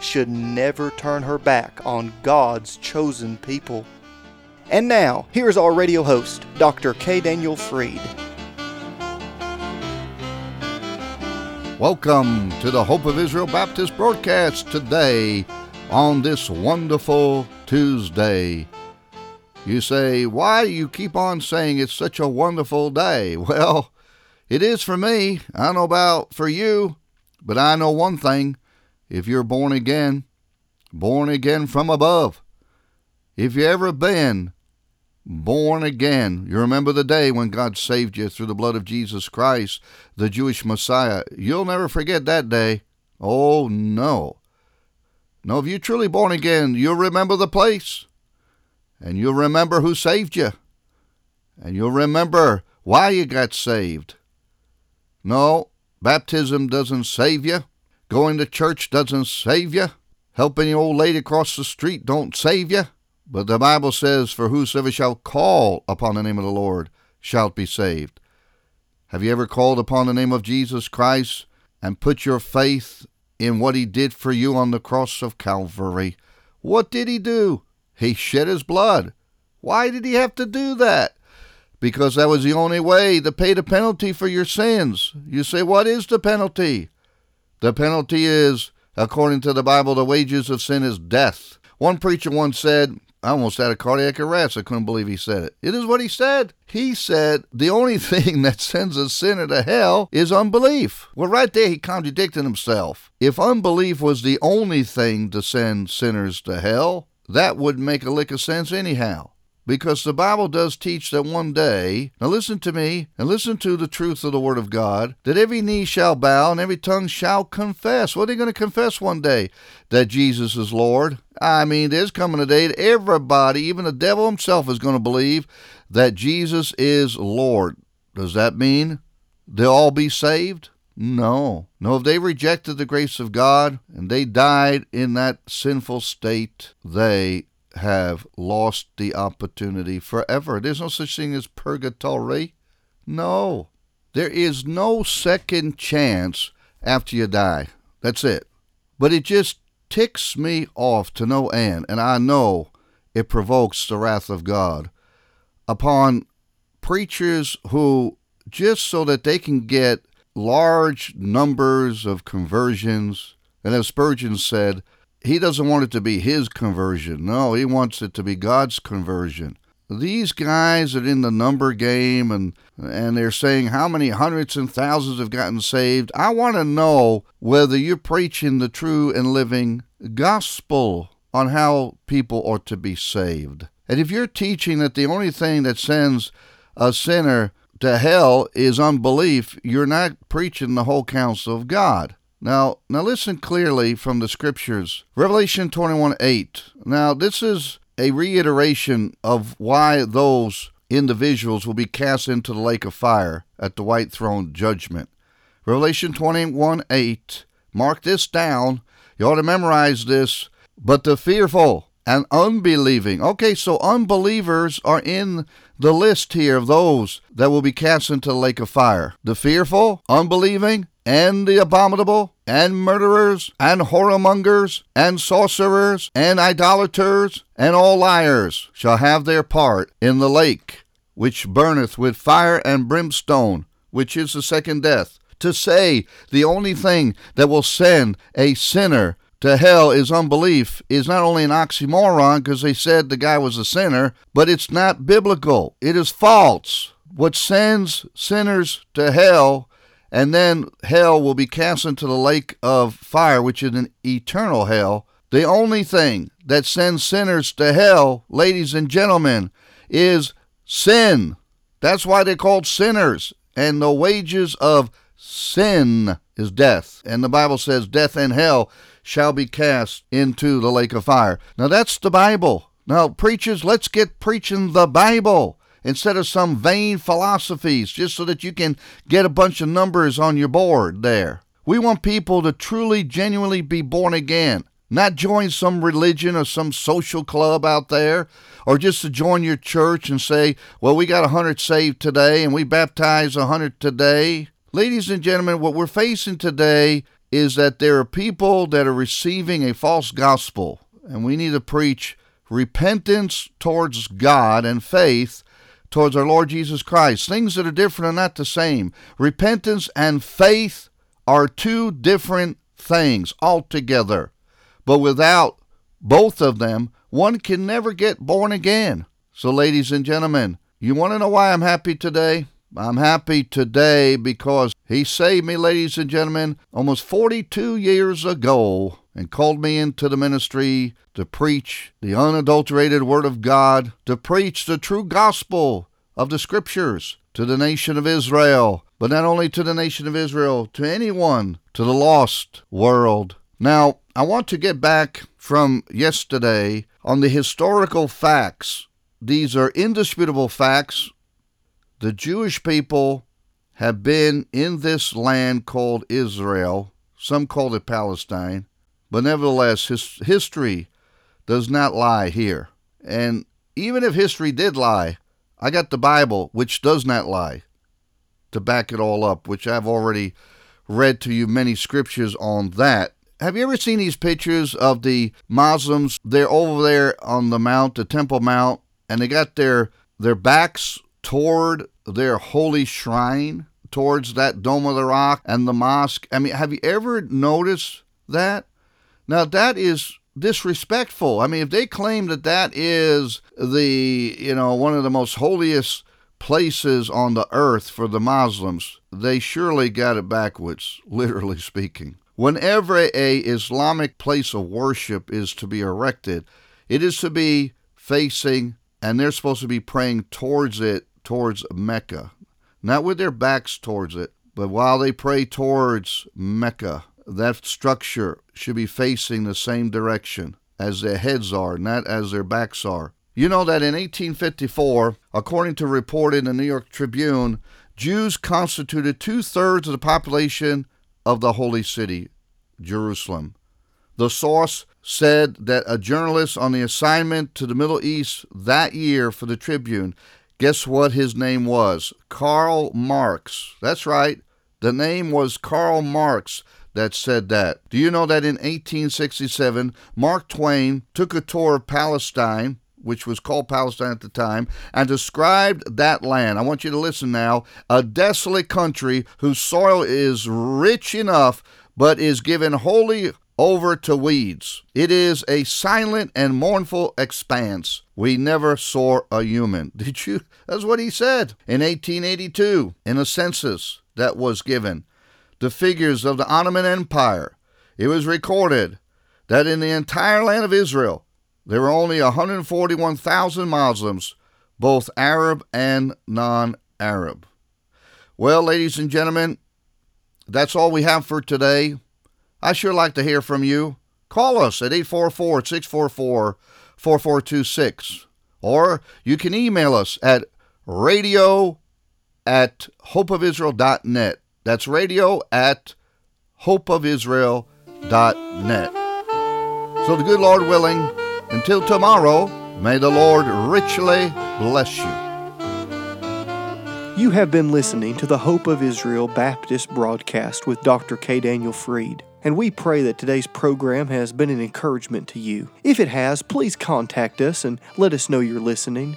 should never turn her back on God's chosen people. And now, here's our radio host, Dr. K. Daniel Freed. Welcome to the Hope of Israel Baptist broadcast today on this wonderful Tuesday. You say, why do you keep on saying it's such a wonderful day? Well, it is for me. I don't know about for you, but I know one thing if you're born again, born again from above. If you ever been born again, you remember the day when God saved you through the blood of Jesus Christ, the Jewish Messiah. You'll never forget that day. Oh, no. No, if you're truly born again, you'll remember the place, and you'll remember who saved you, and you'll remember why you got saved. No, baptism doesn't save you. Going to church doesn't save you. Helping the old lady across the street don't save you. But the Bible says, For whosoever shall call upon the name of the Lord shall be saved. Have you ever called upon the name of Jesus Christ and put your faith in what he did for you on the cross of Calvary? What did he do? He shed his blood. Why did he have to do that? Because that was the only way to pay the penalty for your sins. You say, What is the penalty? The penalty is, according to the Bible, the wages of sin is death. One preacher once said, I almost had a cardiac arrest. I couldn't believe he said it. It is what he said. He said the only thing that sends a sinner to hell is unbelief. Well, right there, he contradicted himself. If unbelief was the only thing to send sinners to hell, that would make a lick of sense anyhow because the Bible does teach that one day, now listen to me and listen to the truth of the Word of God, that every knee shall bow and every tongue shall confess. What are they going to confess one day? That Jesus is Lord. I mean, there's coming a day that everybody, even the devil himself, is going to believe that Jesus is Lord. Does that mean they'll all be saved? No. No, if they rejected the grace of God and they died in that sinful state, they have lost the opportunity forever. There's no such thing as purgatory. No. There is no second chance after you die. That's it. But it just ticks me off to no end, and I know it provokes the wrath of God upon preachers who, just so that they can get large numbers of conversions, and as Spurgeon said, he doesn't want it to be his conversion. No, he wants it to be God's conversion. These guys are in the number game and and they're saying how many hundreds and thousands have gotten saved. I want to know whether you're preaching the true and living gospel on how people ought to be saved. And if you're teaching that the only thing that sends a sinner to hell is unbelief, you're not preaching the whole counsel of God. Now, now listen clearly from the scriptures. Revelation 21 8. Now, this is a reiteration of why those individuals will be cast into the lake of fire at the white throne judgment. Revelation 21 8. Mark this down. You ought to memorize this. But the fearful and unbelieving. Okay, so unbelievers are in the list here of those that will be cast into the lake of fire. The fearful, unbelieving, and the abominable, and murderers, and whoremongers, and sorcerers, and idolaters, and all liars shall have their part in the lake, which burneth with fire and brimstone, which is the second death. To say the only thing that will send a sinner to hell is unbelief is not only an oxymoron because they said the guy was a sinner, but it's not biblical. It is false. What sends sinners to hell and then hell will be cast into the lake of fire, which is an eternal hell. The only thing that sends sinners to hell, ladies and gentlemen, is sin. That's why they're called sinners. And the wages of sin is death. And the Bible says, Death and hell shall be cast into the lake of fire. Now, that's the Bible. Now, preachers, let's get preaching the Bible instead of some vain philosophies just so that you can get a bunch of numbers on your board there. We want people to truly, genuinely be born again, not join some religion or some social club out there, or just to join your church and say, well, we got a 100 saved today and we baptize a 100 today. Ladies and gentlemen, what we're facing today is that there are people that are receiving a false gospel, and we need to preach repentance towards God and faith towards our Lord Jesus Christ. Things that are different are not the same. Repentance and faith are two different things altogether. But without both of them, one can never get born again. So, ladies and gentlemen, you want to know why I'm happy today? I'm happy today because he saved me, ladies and gentlemen, almost 42 years ago and called me into the ministry to preach the unadulterated Word of God, to preach the true gospel of the Scriptures to the nation of Israel, but not only to the nation of Israel, to anyone, to the lost world. Now, I want to get back from yesterday on the historical facts. These are indisputable facts. The Jewish people have been in this land called Israel. Some call it Palestine. But nevertheless, his, history does not lie here. And even if history did lie, I got the Bible, which does not lie, to back it all up, which I've already read to you many scriptures on that. Have you ever seen these pictures of the Muslims? They're over there on the mount, the Temple Mount, and they got their their backs toward their holy shrine, towards that Dome of the Rock and the mosque. I mean, have you ever noticed that? Now that is disrespectful. I mean, if they claim that that is the, you know, one of the most holiest places on the earth for the Muslims, they surely got it backwards, literally speaking. Whenever a Islamic place of worship is to be erected, it is to be facing and they're supposed to be praying towards it, towards Mecca. Not with their backs towards it, but while they pray towards Mecca, that structure should be facing the same direction as their heads are, not as their backs are. You know that in 1854, according to a report in the New York Tribune, Jews constituted two thirds of the population of the holy city, Jerusalem. The source said that a journalist on the assignment to the Middle East that year for the Tribune, guess what his name was? Karl Marx. That's right. The name was Karl Marx that said that. Do you know that in 1867, Mark Twain took a tour of Palestine, which was called Palestine at the time, and described that land? I want you to listen now. A desolate country whose soil is rich enough, but is given wholly over to weeds. It is a silent and mournful expanse. We never saw a human. Did you? That's what he said in 1882 in a census that was given the figures of the Ottoman Empire, it was recorded that in the entire land of Israel there were only 141,000 Muslims, both Arab and non Arab. Well, ladies and gentlemen, that's all we have for today. I sure like to hear from you. Call us at 844 644 4426, or you can email us at radio at hopeofisrael.net. That's radio at hopeofisrael.net. So, the good Lord willing, until tomorrow, may the Lord richly bless you. You have been listening to the Hope of Israel Baptist broadcast with Dr. K. Daniel Freed and we pray that today's program has been an encouragement to you. If it has, please contact us and let us know you're listening.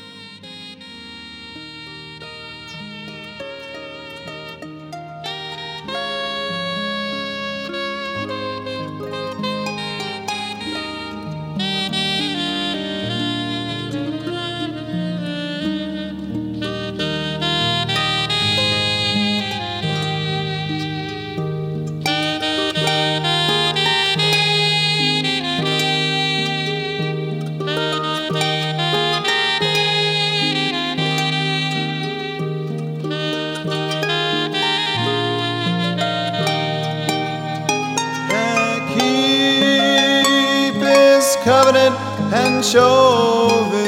Covenant and showeth